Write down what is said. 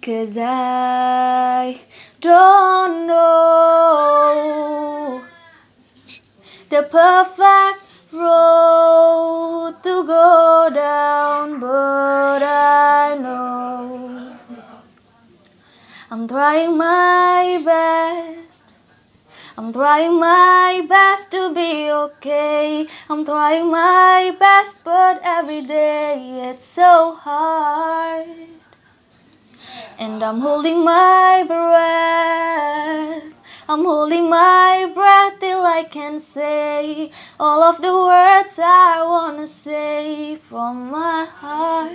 Cause I don't know the perfect road to go down, but I know I'm trying my best. I'm trying my best to be okay. I'm trying my best, but every day it's so hard. And I'm holding my breath. I'm holding my breath till I can say all of the words I wanna say from my heart.